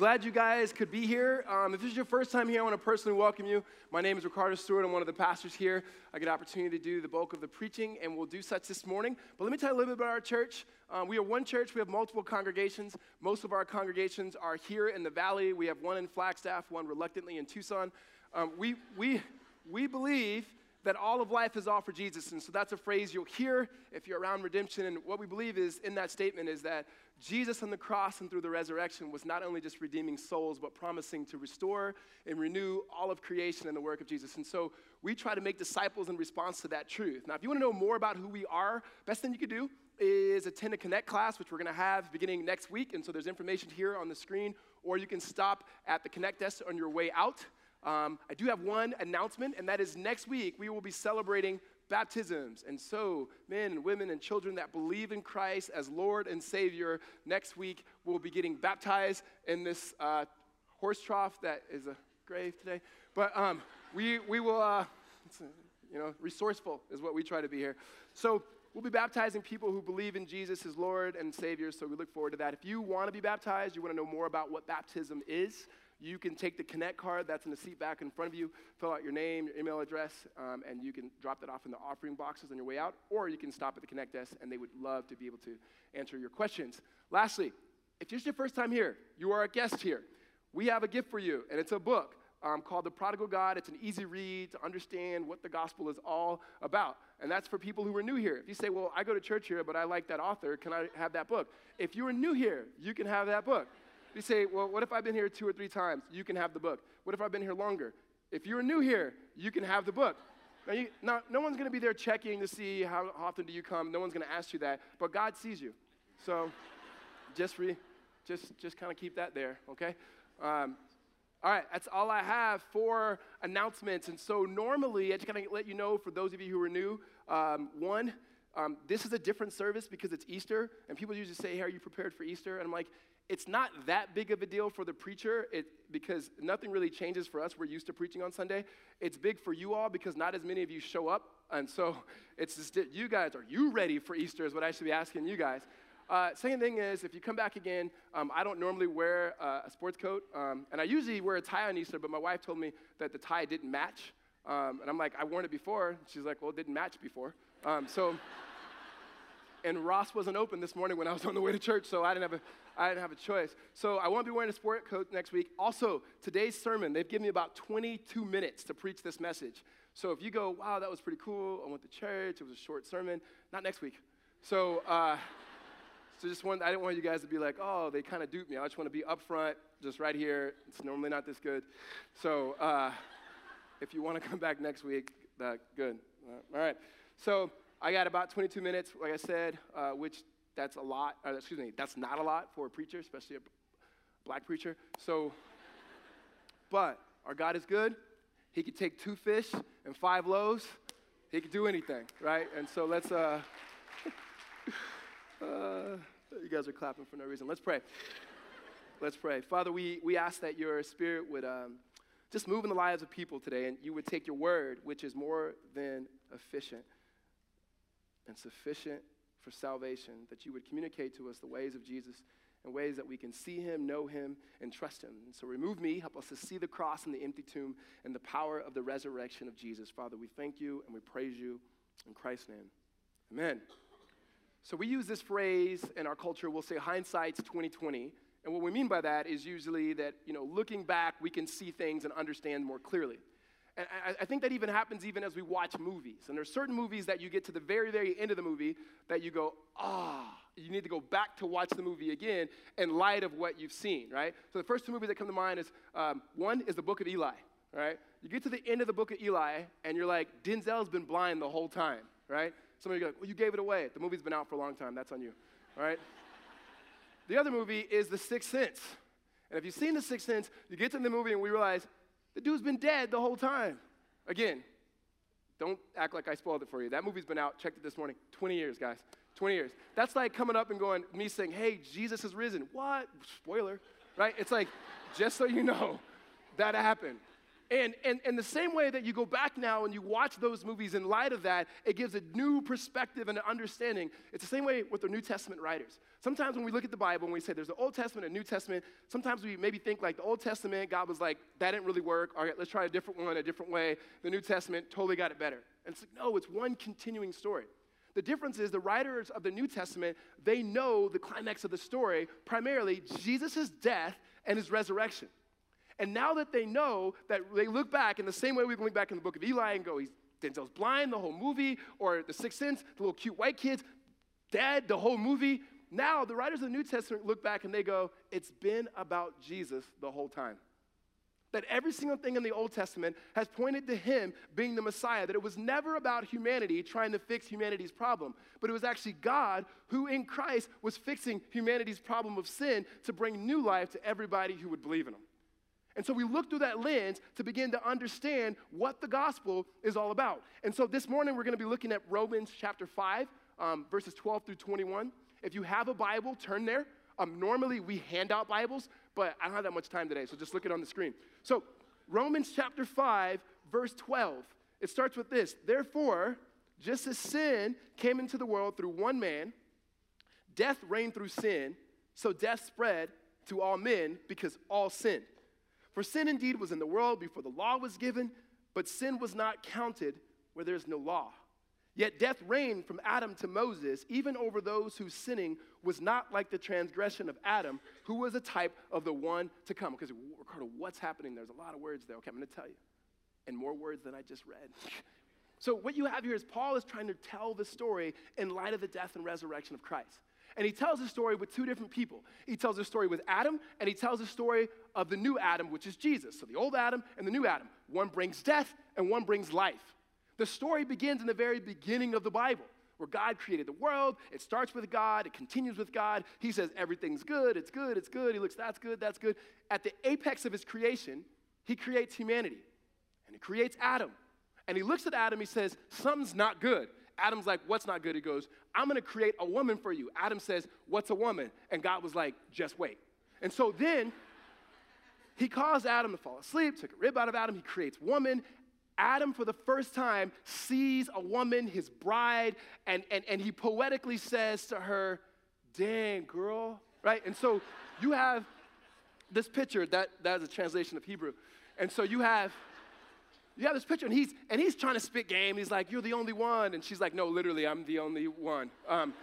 glad you guys could be here. Um, if this is your first time here, I want to personally welcome you. My name is Ricardo Stewart. I'm one of the pastors here. I get an opportunity to do the bulk of the preaching, and we'll do such this morning. But let me tell you a little bit about our church. Um, we are one church. We have multiple congregations. Most of our congregations are here in the valley. We have one in Flagstaff, one reluctantly in Tucson. Um, we, we, we believe that all of life is all for Jesus. And so that's a phrase you'll hear if you're around redemption. And what we believe is in that statement is that Jesus on the cross and through the resurrection was not only just redeeming souls, but promising to restore and renew all of creation in the work of Jesus. And so we try to make disciples in response to that truth. Now, if you want to know more about who we are, best thing you could do is attend a Connect class, which we're going to have beginning next week. And so there's information here on the screen, or you can stop at the Connect desk on your way out. Um, I do have one announcement, and that is next week we will be celebrating baptisms. And so, men and women and children that believe in Christ as Lord and Savior, next week will be getting baptized in this uh, horse trough that is a grave today. But um, we, we will, uh, you know, resourceful is what we try to be here. So, We'll be baptizing people who believe in Jesus as Lord and Savior, so we look forward to that. If you want to be baptized, you want to know more about what baptism is, you can take the Connect card that's in the seat back in front of you, fill out your name, your email address, um, and you can drop that off in the offering boxes on your way out, or you can stop at the Connect desk, and they would love to be able to answer your questions. Lastly, if this is your first time here, you are a guest here, we have a gift for you, and it's a book. Um, called The Prodigal God. It's an easy read to understand what the gospel is all about. And that's for people who are new here. If you say, Well, I go to church here, but I like that author, can I have that book? If you are new here, you can have that book. You say, well, what if I've been here two or three times? You can have the book. What if I've been here longer? If you're new here, you can have the book. Now, you, now no one's going to be there checking to see how often do you come. No one's going to ask you that, but God sees you. So just, just, just kind of keep that there, okay? Um, all right, that's all I have for announcements. And so normally, I just kind of let you know for those of you who are new, um, one, um, this is a different service because it's Easter, and people usually say, hey, are you prepared for Easter? And I'm like, it's not that big of a deal for the preacher it, because nothing really changes for us. We're used to preaching on Sunday. It's big for you all because not as many of you show up. And so it's just, you guys, are you ready for Easter is what I should be asking you guys. Uh, second thing is, if you come back again, um, I don't normally wear uh, a sports coat. Um, and I usually wear a tie on Easter, but my wife told me that the tie didn't match. Um, and I'm like, I worn it before. She's like, well, it didn't match before. Um, so and Ross wasn't open this morning when I was on the way to church, so I didn't have a, I didn't have a choice. So I won't be wearing a sport coat next week. Also, today's sermon, they've given me about 22 minutes to preach this message. So if you go, wow, that was pretty cool, I went to church, it was a short sermon, not next week. So, uh, so just one, I didn't want you guys to be like, oh, they kind of duped me. I just want to be upfront, just right here. It's normally not this good. So uh, if you want to come back next week, that good. All right. So I got about 22 minutes, like I said, uh, which that's a lot. Uh, excuse me, that's not a lot for a preacher, especially a black preacher. So, but our God is good. He could take two fish and five loaves. He could do anything, right? And so let's. Uh, uh, you guys are clapping for no reason. Let's pray. Let's pray. Father, we, we ask that your spirit would um, just move in the lives of people today and you would take your word, which is more than efficient and sufficient for salvation, that you would communicate to us the ways of Jesus in ways that we can see him, know him, and trust him. And so remove me, help us to see the cross and the empty tomb and the power of the resurrection of Jesus. Father, we thank you and we praise you in Christ's name. Amen. So we use this phrase in our culture, we'll say hindsight's 2020. And what we mean by that is usually that, you know, looking back, we can see things and understand more clearly. I, I think that even happens even as we watch movies. And there's certain movies that you get to the very, very end of the movie that you go, ah, oh, you need to go back to watch the movie again in light of what you've seen, right? So the first two movies that come to mind is um, one is the Book of Eli, right? You get to the end of the Book of Eli, and you're like, Denzel's been blind the whole time, right? Some of you well, you gave it away. The movie's been out for a long time. That's on you, all right? the other movie is The Sixth Sense. And if you've seen The Sixth Sense, you get to the movie and we realize the dude's been dead the whole time. Again, don't act like I spoiled it for you. That movie's been out, checked it this morning. 20 years, guys. 20 years. That's like coming up and going, me saying, hey, Jesus has risen. What? Spoiler, right? It's like, just so you know, that happened. And, and, and the same way that you go back now and you watch those movies in light of that, it gives a new perspective and an understanding. It's the same way with the New Testament writers. Sometimes when we look at the Bible and we say there's the Old Testament and New Testament, sometimes we maybe think like the Old Testament, God was like, that didn't really work. All right, let's try a different one, a different way. The New Testament totally got it better. And it's like, no, it's one continuing story. The difference is the writers of the New Testament, they know the climax of the story, primarily Jesus' death and his resurrection. And now that they know that they look back in the same way we can look back in the book of Eli and go, he's Denzel's blind the whole movie, or The Sixth Sense, the little cute white kids, dead the whole movie. Now the writers of the New Testament look back and they go, it's been about Jesus the whole time. That every single thing in the Old Testament has pointed to him being the Messiah, that it was never about humanity trying to fix humanity's problem, but it was actually God who in Christ was fixing humanity's problem of sin to bring new life to everybody who would believe in him. And so we look through that lens to begin to understand what the gospel is all about. And so this morning we're going to be looking at Romans chapter 5, um, verses 12 through 21. If you have a Bible, turn there. Um, normally we hand out Bibles, but I don't have that much time today, so just look it on the screen. So, Romans chapter 5, verse 12. It starts with this Therefore, just as sin came into the world through one man, death reigned through sin, so death spread to all men because all sinned. For sin indeed was in the world before the law was given, but sin was not counted where there's no law. Yet death reigned from Adam to Moses, even over those whose sinning was not like the transgression of Adam, who was a type of the one to come. Because, Ricardo, what's happening? There's a lot of words there. Okay, I'm going to tell you. And more words than I just read. so, what you have here is Paul is trying to tell the story in light of the death and resurrection of Christ. And he tells a story with two different people. He tells a story with Adam, and he tells a story of the new Adam, which is Jesus. So the old Adam and the new Adam. One brings death, and one brings life. The story begins in the very beginning of the Bible, where God created the world. It starts with God, it continues with God. He says, Everything's good, it's good, it's good. He looks, That's good, that's good. At the apex of his creation, he creates humanity, and he creates Adam. And he looks at Adam, he says, Something's not good. Adam's like, What's not good? He goes, I'm gonna create a woman for you. Adam says, What's a woman? And God was like, Just wait. And so then he caused Adam to fall asleep, took a rib out of Adam, he creates woman. Adam, for the first time, sees a woman, his bride, and, and, and he poetically says to her, Dang, girl, right? And so you have this picture, that, that is a translation of Hebrew. And so you have you have this picture, and he's and he's trying to spit game. He's like, "You're the only one," and she's like, "No, literally, I'm the only one." Um,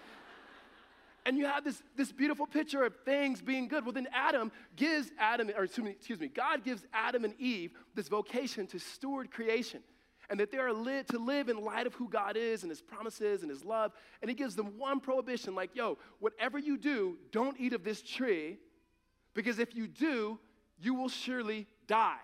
and you have this, this beautiful picture of things being good. Well, then Adam gives Adam, or excuse me, God gives Adam and Eve this vocation to steward creation. And that they are li- to live in light of who God is and His promises and His love. And He gives them one prohibition like, yo, whatever you do, don't eat of this tree, because if you do, you will surely die.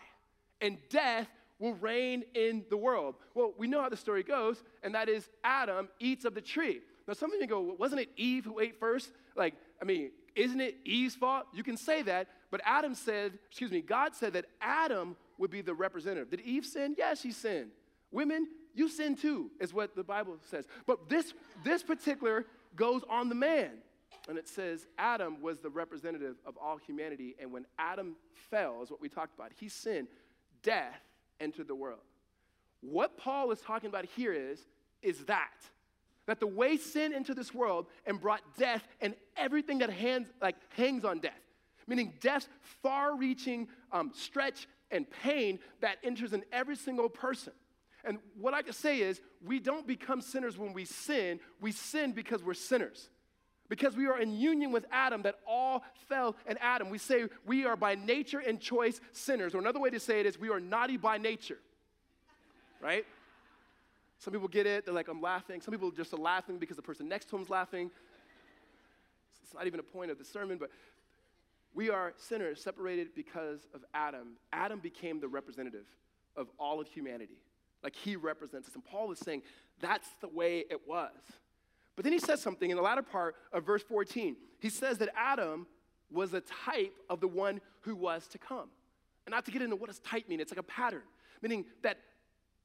And death will reign in the world. Well, we know how the story goes, and that is Adam eats of the tree. Now, some of you go, wasn't it Eve who ate first? Like, I mean, isn't it Eve's fault? You can say that, but Adam said, excuse me, God said that Adam would be the representative. Did Eve sin? Yes, she sinned. Women, you sin too, is what the Bible says. But this, this particular goes on the man. And it says Adam was the representative of all humanity. And when Adam fell, is what we talked about, he sinned, death entered the world. What Paul is talking about here is, is that. That the way sin entered this world and brought death and everything that hangs, like, hangs on death, meaning death's far reaching um, stretch and pain that enters in every single person. And what I can say is, we don't become sinners when we sin, we sin because we're sinners. Because we are in union with Adam, that all fell in Adam. We say we are by nature and choice sinners. Or another way to say it is we are naughty by nature. Right? Some people get it, they're like, I'm laughing. Some people just are laughing because the person next to them is laughing. It's not even a point of the sermon, but we are sinners separated because of Adam. Adam became the representative of all of humanity. Like he represents us. And Paul is saying that's the way it was. But then he says something in the latter part of verse 14. He says that Adam was a type of the one who was to come. And not to get into what does type mean, it's like a pattern, meaning that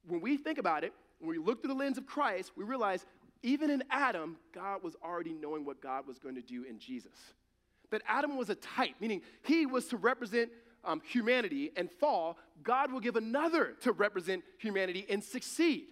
when we think about it, when we look through the lens of Christ, we realize even in Adam, God was already knowing what God was going to do in Jesus. That Adam was a type, meaning he was to represent um, humanity and fall, God will give another to represent humanity and succeed.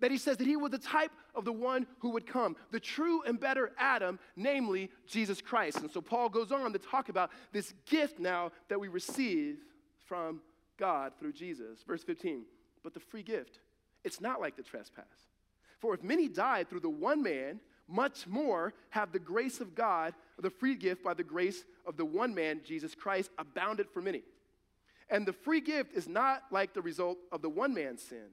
That he says that he was the type of the one who would come, the true and better Adam, namely Jesus Christ. And so Paul goes on to talk about this gift now that we receive from God through Jesus. Verse 15, but the free gift, it's not like the trespass. For if many died through the one man, much more have the grace of God, the free gift by the grace of the one man, Jesus Christ, abounded for many. And the free gift is not like the result of the one man's sin.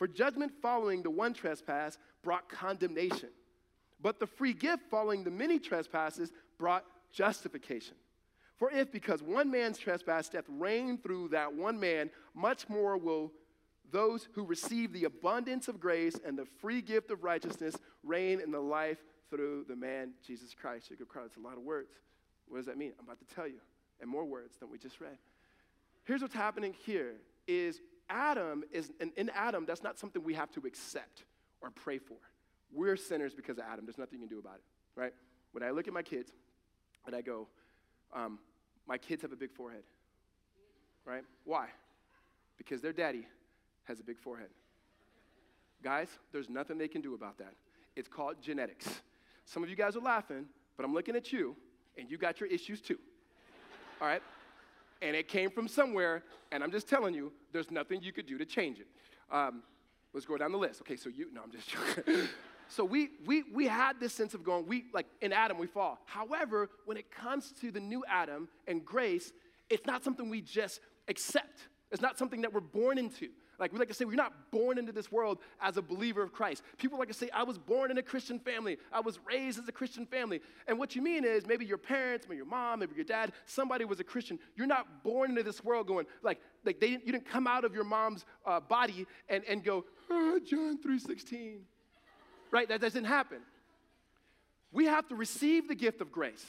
For judgment following the one trespass brought condemnation, but the free gift following the many trespasses brought justification. For if because one man's trespass death reigned through that one man, much more will those who receive the abundance of grace and the free gift of righteousness reign in the life through the man Jesus Christ. You could cry, it's a lot of words. What does that mean? I'm about to tell you, and more words than we just read. Here's what's happening here is Adam is, and in Adam, that's not something we have to accept or pray for. We're sinners because of Adam. There's nothing you can do about it, right? When I look at my kids and I go, um, my kids have a big forehead, right? Why? Because their daddy has a big forehead. Guys, there's nothing they can do about that. It's called genetics. Some of you guys are laughing, but I'm looking at you, and you got your issues too. All right? And it came from somewhere, and I'm just telling you, there's nothing you could do to change it. Um, let's go down the list. Okay, so you, no, I'm just joking. so we, we, we had this sense of going, we, like in Adam, we fall. However, when it comes to the new Adam and grace, it's not something we just accept. It's not something that we're born into. Like we like to say, we're not born into this world as a believer of Christ. People like to say, I was born in a Christian family. I was raised as a Christian family. And what you mean is maybe your parents, maybe your mom, maybe your dad, somebody was a Christian. You're not born into this world going, like, like they, you didn't come out of your mom's uh, body and, and go, oh, John 3.16. Right? That doesn't happen. We have to receive the gift of grace.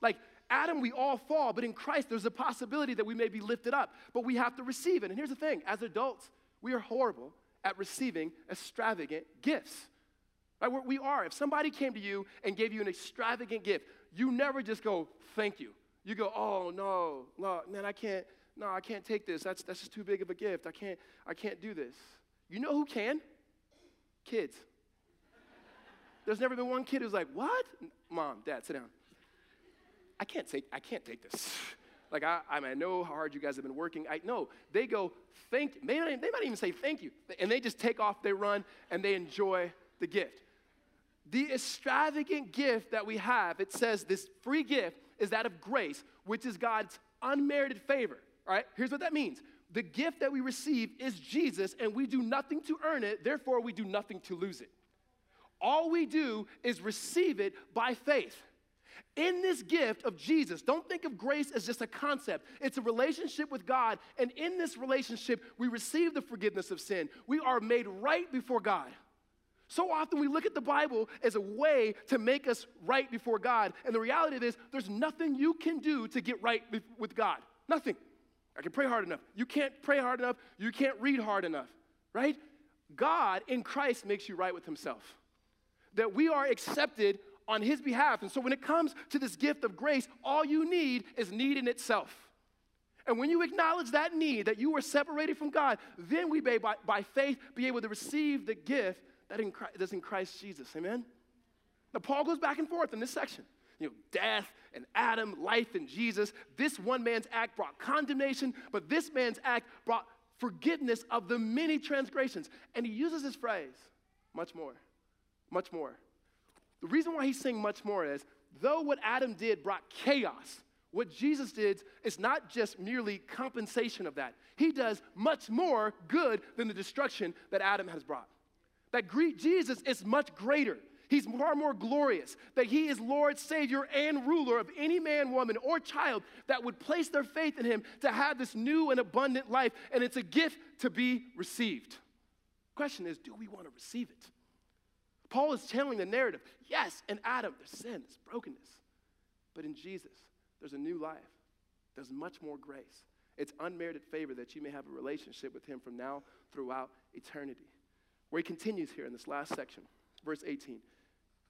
Like, Adam, we all fall, but in Christ, there's a possibility that we may be lifted up, but we have to receive it. And here's the thing as adults, we are horrible at receiving extravagant gifts. Right? We are. If somebody came to you and gave you an extravagant gift, you never just go, thank you. You go, oh no, no, man, I can't, no, I can't take this. That's, that's just too big of a gift. I can't, I can't do this. You know who can? Kids. There's never been one kid who's like, what? Mom, dad, sit down. I can't take, I can't take this. Like, I, I, mean, I know how hard you guys have been working. I know. They go, thank you. They might, they might even say thank you. And they just take off, they run, and they enjoy the gift. The extravagant gift that we have, it says this free gift is that of grace, which is God's unmerited favor. All right? Here's what that means. The gift that we receive is Jesus, and we do nothing to earn it, therefore, we do nothing to lose it. All we do is receive it by faith. In this gift of Jesus, don't think of grace as just a concept. It's a relationship with God. And in this relationship, we receive the forgiveness of sin. We are made right before God. So often we look at the Bible as a way to make us right before God. And the reality is, there's nothing you can do to get right with God. Nothing. I can pray hard enough. You can't pray hard enough. You can't read hard enough, right? God in Christ makes you right with Himself. That we are accepted on his behalf. And so when it comes to this gift of grace, all you need is need in itself. And when you acknowledge that need, that you are separated from God, then we may, by, by faith, be able to receive the gift that in Christ, that's in Christ Jesus. Amen? Now, Paul goes back and forth in this section. You know, death and Adam, life and Jesus. This one man's act brought condemnation, but this man's act brought forgiveness of the many transgressions. And he uses this phrase, much more, much more. The reason why he's saying much more is though what Adam did brought chaos, what Jesus did is not just merely compensation of that. He does much more good than the destruction that Adam has brought. That Jesus is much greater. He's far more glorious. That he is Lord, Savior, and ruler of any man, woman, or child that would place their faith in him to have this new and abundant life. And it's a gift to be received. Question is, do we want to receive it? Paul is telling the narrative. Yes, in Adam, there's sin, there's brokenness. But in Jesus, there's a new life. There's much more grace. It's unmerited favor that you may have a relationship with him from now throughout eternity. Where he continues here in this last section, verse 18.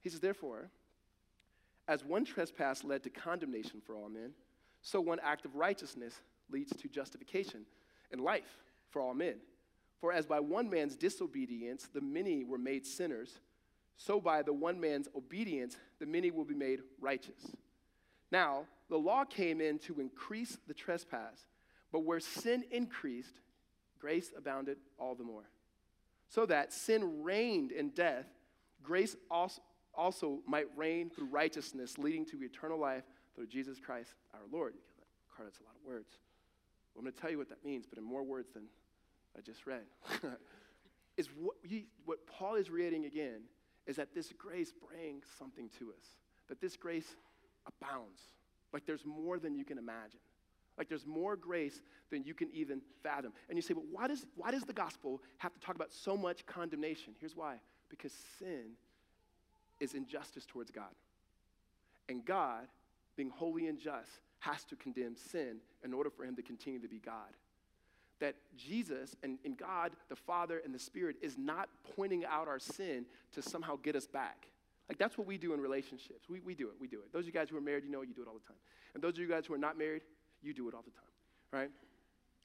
He says, Therefore, as one trespass led to condemnation for all men, So one act of righteousness leads to justification and life for all men. For as by one man's disobedience the many were made sinners, so by the one man's obedience the many will be made righteous. Now, the law came in to increase the trespass, but where sin increased, grace abounded all the more. So that sin reigned in death, grace also, might reign through righteousness, leading to eternal life through Jesus Christ our Lord. Car, that's a lot of words. Well, I'm going to tell you what that means, but in more words than I just read. is what, he, what Paul is reading again is that this grace brings something to us, that this grace abounds. Like there's more than you can imagine. Like there's more grace than you can even fathom. And you say, but why does, why does the gospel have to talk about so much condemnation? Here's why because sin is injustice towards God. And God, being holy and just, has to condemn sin in order for him to continue to be God. That Jesus and, and God, the Father and the Spirit, is not pointing out our sin to somehow get us back. Like that's what we do in relationships. We, we do it, we do it. Those of you guys who are married, you know you do it all the time. And those of you guys who are not married, you do it all the time, right?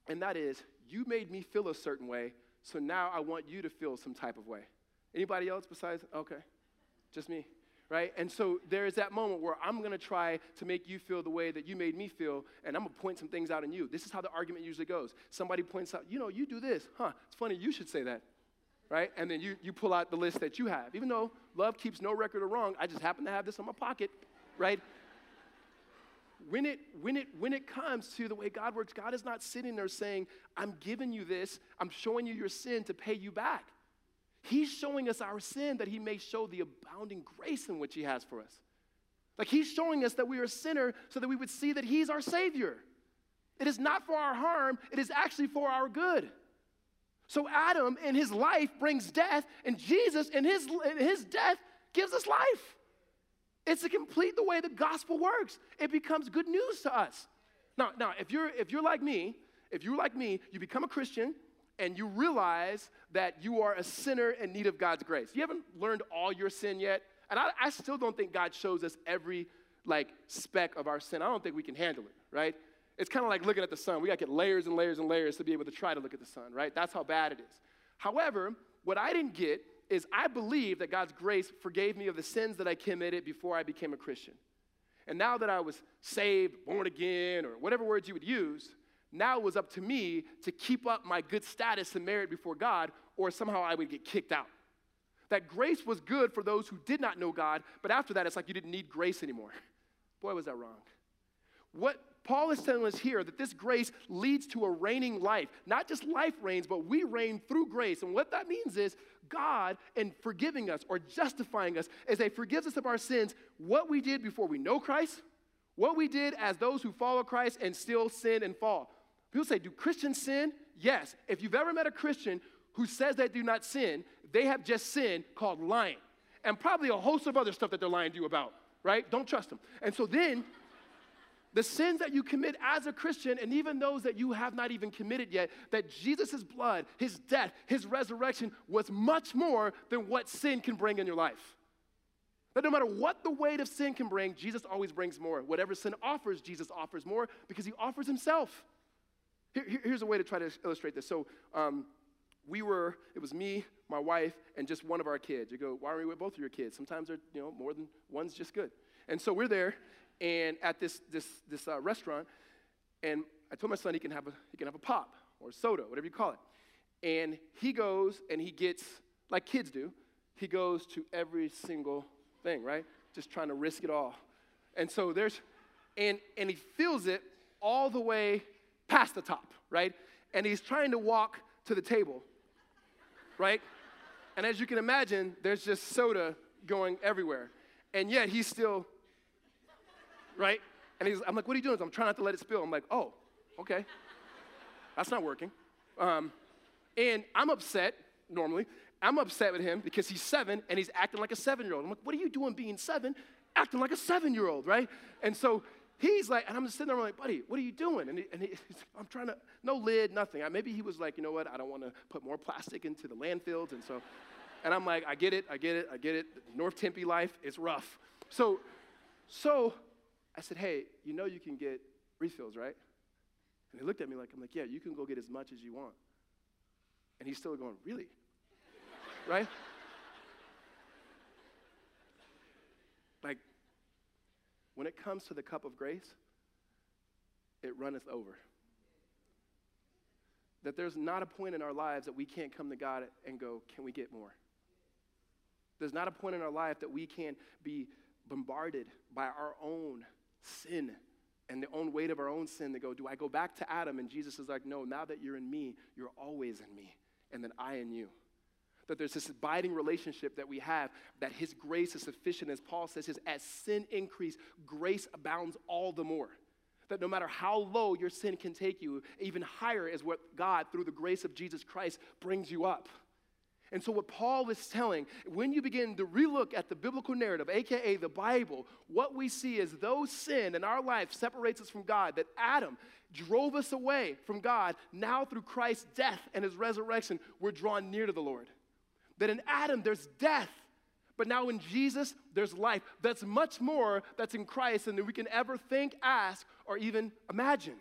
And that is, you made me feel a certain way, so now I want you to feel some type of way. Anybody else besides? Okay, just me, right? And so there is that moment where I'm gonna try to make you feel the way that you made me feel, and I'm gonna point some things out in you. This is how the argument usually goes. Somebody points out, you know, you do this, huh? It's funny, you should say that right? And then you, you pull out the list that you have. Even though love keeps no record of wrong, I just happen to have this in my pocket, right? When it, when, it, when it comes to the way God works, God is not sitting there saying, I'm giving you this, I'm showing you your sin to pay you back. He's showing us our sin that He may show the abounding grace in which He has for us. Like He's showing us that we are a sinner so that we would see that He's our Savior. It is not for our harm, it is actually for our good. So Adam in his life brings death, and Jesus in his, in his death gives us life. It's a complete the way the gospel works. It becomes good news to us. Now, now if you're if you're like me, if you're like me, you become a Christian and you realize that you are a sinner in need of God's grace. You haven't learned all your sin yet. And I, I still don't think God shows us every like speck of our sin. I don't think we can handle it, right? It's kind of like looking at the sun. We got to get layers and layers and layers to be able to try to look at the sun, right? That's how bad it is. However, what I didn't get is I believe that God's grace forgave me of the sins that I committed before I became a Christian. And now that I was saved, born again, or whatever words you would use, now it was up to me to keep up my good status and merit before God, or somehow I would get kicked out. That grace was good for those who did not know God, but after that, it's like you didn't need grace anymore. Boy, was that wrong. What Paul is telling us here that this grace leads to a reigning life. Not just life reigns, but we reign through grace. And what that means is God, in forgiving us or justifying us, as He forgives us of our sins, what we did before we know Christ, what we did as those who follow Christ and still sin and fall. People say, Do Christians sin? Yes. If you've ever met a Christian who says they do not sin, they have just sinned called lying. And probably a host of other stuff that they're lying to you about, right? Don't trust them. And so then, the sins that you commit as a Christian, and even those that you have not even committed yet, that Jesus' blood, his death, his resurrection was much more than what sin can bring in your life. That no matter what the weight of sin can bring, Jesus always brings more. Whatever sin offers, Jesus offers more because he offers himself. Here, here's a way to try to illustrate this. So, um, we were, it was me, my wife, and just one of our kids. You go, why are we with both of your kids? Sometimes they're, you know, more than one's just good. And so we're there, and at this, this, this uh, restaurant, and I told my son he can, have a, he can have a pop or soda, whatever you call it. And he goes and he gets, like kids do, he goes to every single thing, right? Just trying to risk it all. And so there's, and, and he fills it all the way past the top, right? And he's trying to walk to the table, right? And as you can imagine, there's just soda going everywhere. And yet he's still right? And he's, I'm like, what are you doing? I'm trying not to let it spill. I'm like, oh, okay. That's not working. Um, and I'm upset, normally. I'm upset with him because he's seven and he's acting like a seven year old. I'm like, what are you doing being seven, acting like a seven year old, right? And so he's like, and I'm just sitting there, I'm like, buddy, what are you doing? And, he, and I'm trying to, no lid, nothing. I, maybe he was like, you know what, I don't want to put more plastic into the landfills. And so, and I'm like, I get it, I get it, I get it. North Tempe life is rough. So, so I said, hey, you know you can get refills, right? And he looked at me like, I'm like, yeah, you can go get as much as you want. And he's still going, really? right? Like, when it comes to the cup of grace, it runneth over. That there's not a point in our lives that we can't come to God and go, can we get more? There's not a point in our life that we can't be bombarded by our own sin and the own weight of our own sin to go, do I go back to Adam? And Jesus is like, no, now that you're in me, you're always in me, and then I in you. That there's this abiding relationship that we have, that his grace is sufficient. As Paul says, as sin increase, grace abounds all the more. That no matter how low your sin can take you, even higher is what God, through the grace of Jesus Christ, brings you up. And so, what Paul is telling, when you begin to relook at the biblical narrative, aka the Bible, what we see is though sin in our life separates us from God, that Adam drove us away from God, now through Christ's death and his resurrection, we're drawn near to the Lord. That in Adam, there's death, but now in Jesus, there's life. That's much more that's in Christ than we can ever think, ask, or even imagine.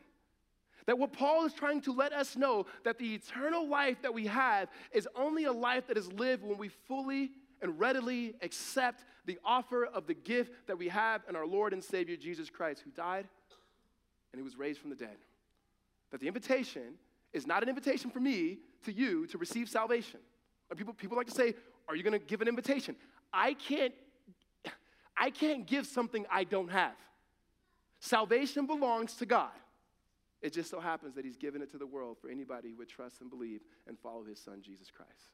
That what Paul is trying to let us know that the eternal life that we have is only a life that is lived when we fully and readily accept the offer of the gift that we have in our Lord and Savior Jesus Christ, who died and who was raised from the dead. That the invitation is not an invitation for me to you to receive salvation. People, people like to say, Are you going to give an invitation? I can't, I can't give something I don't have. Salvation belongs to God. It just so happens that he's given it to the world for anybody who would trust and believe and follow his son, Jesus Christ.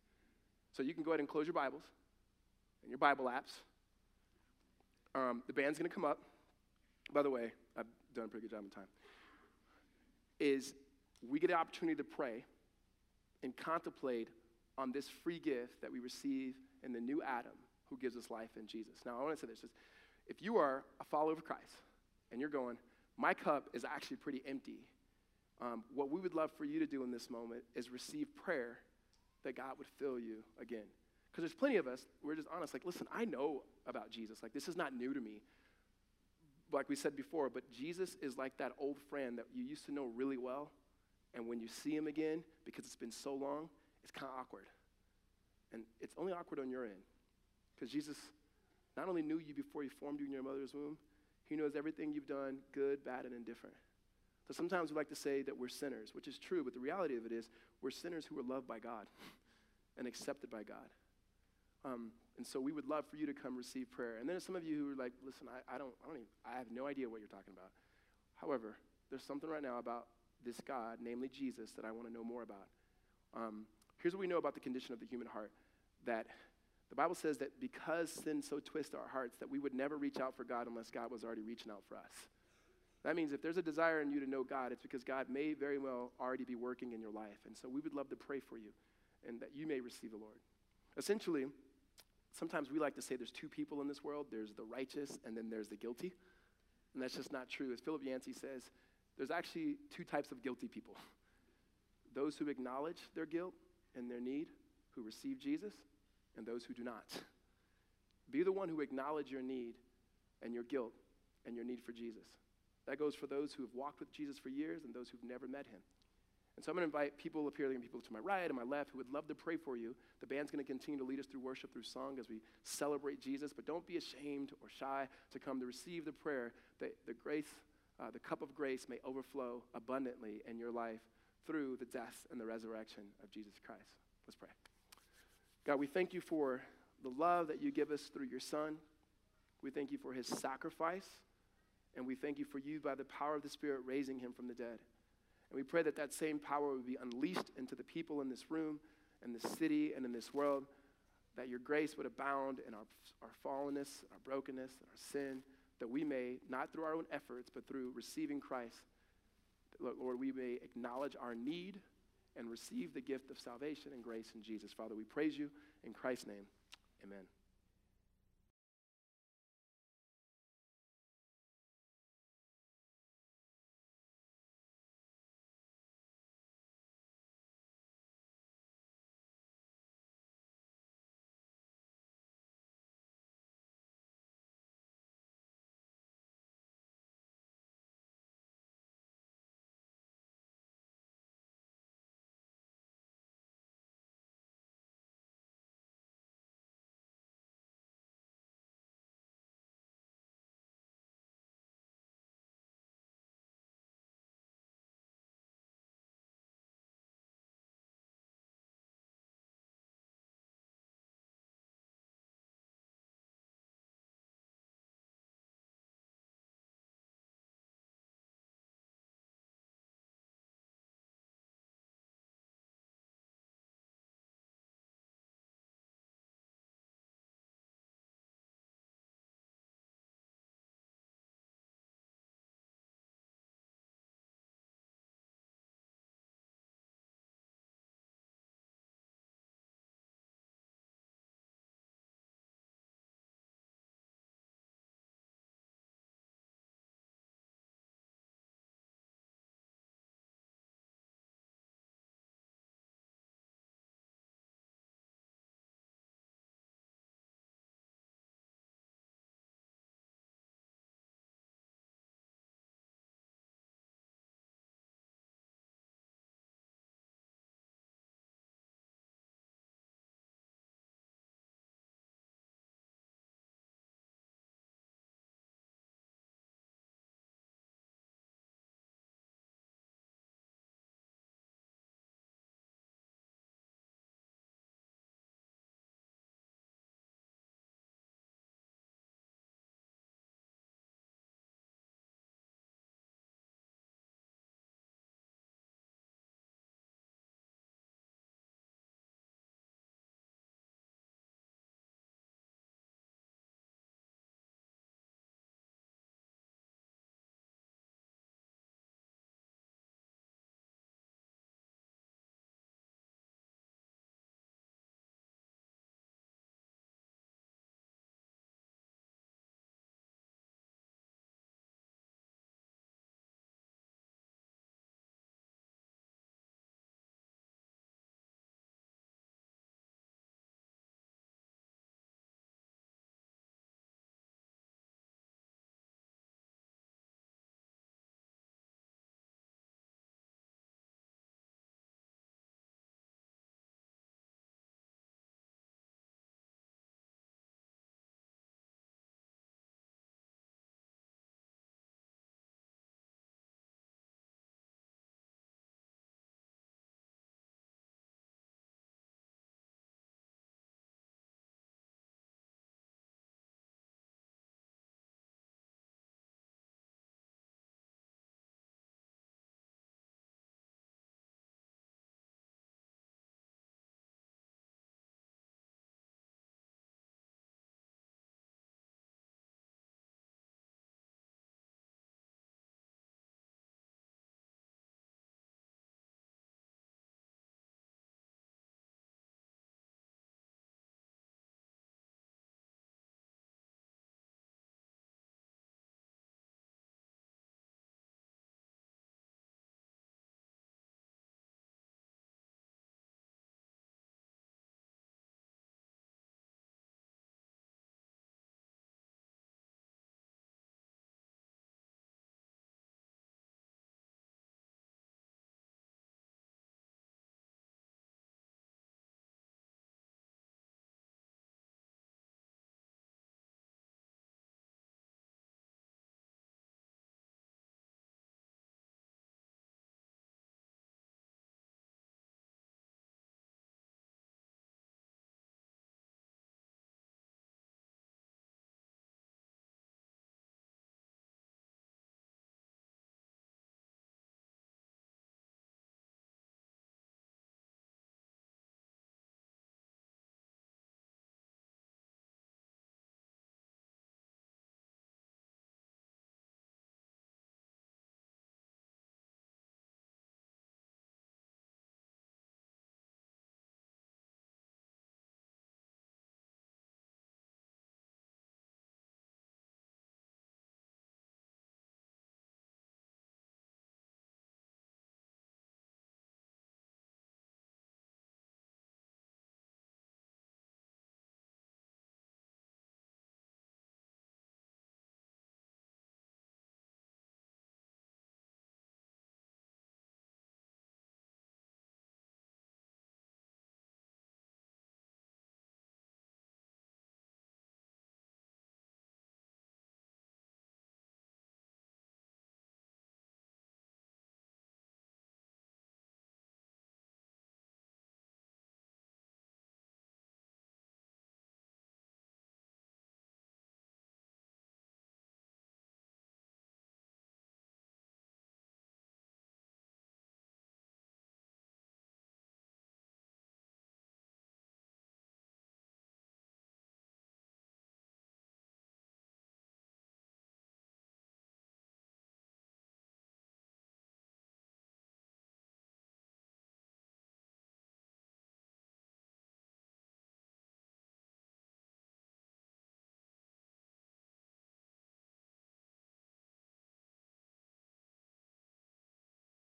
So you can go ahead and close your Bibles and your Bible apps. Um, the band's going to come up. By the way, I've done a pretty good job in time. Is we get an opportunity to pray and contemplate on this free gift that we receive in the new Adam who gives us life in Jesus. Now, I want to say this: is if you are a follower of Christ and you're going, my cup is actually pretty empty um, what we would love for you to do in this moment is receive prayer that God would fill you again. Because there's plenty of us, we're just honest, like, listen, I know about Jesus. Like, this is not new to me. Like we said before, but Jesus is like that old friend that you used to know really well. And when you see him again, because it's been so long, it's kind of awkward. And it's only awkward on your end. Because Jesus not only knew you before he formed you in your mother's womb, he knows everything you've done, good, bad, and indifferent. So sometimes we like to say that we're sinners, which is true, but the reality of it is we're sinners who are loved by God and accepted by God. Um, and so we would love for you to come receive prayer. And then some of you who are like, listen, I, I, don't, I don't even, I have no idea what you're talking about. However, there's something right now about this God, namely Jesus, that I want to know more about. Um, here's what we know about the condition of the human heart that the Bible says that because sin so twists our hearts, that we would never reach out for God unless God was already reaching out for us. That means if there's a desire in you to know God, it's because God may very well already be working in your life. And so we would love to pray for you and that you may receive the Lord. Essentially, sometimes we like to say there's two people in this world there's the righteous and then there's the guilty. And that's just not true. As Philip Yancey says, there's actually two types of guilty people those who acknowledge their guilt and their need, who receive Jesus, and those who do not. Be the one who acknowledge your need and your guilt and your need for Jesus. That goes for those who have walked with Jesus for years and those who've never met him. And so I'm going to invite people up here, there people to my right and my left who would love to pray for you. The band's going to continue to lead us through worship, through song as we celebrate Jesus. But don't be ashamed or shy to come to receive the prayer that the grace, uh, the cup of grace may overflow abundantly in your life through the death and the resurrection of Jesus Christ. Let's pray. God, we thank you for the love that you give us through your Son. We thank you for his sacrifice. And we thank you for you, by the power of the Spirit, raising him from the dead. And we pray that that same power would be unleashed into the people in this room, in this city, and in this world, that your grace would abound in our, our fallenness, our brokenness, and our sin, that we may, not through our own efforts, but through receiving Christ, Lord, we may acknowledge our need and receive the gift of salvation and grace in Jesus. Father, we praise you in Christ's name. Amen.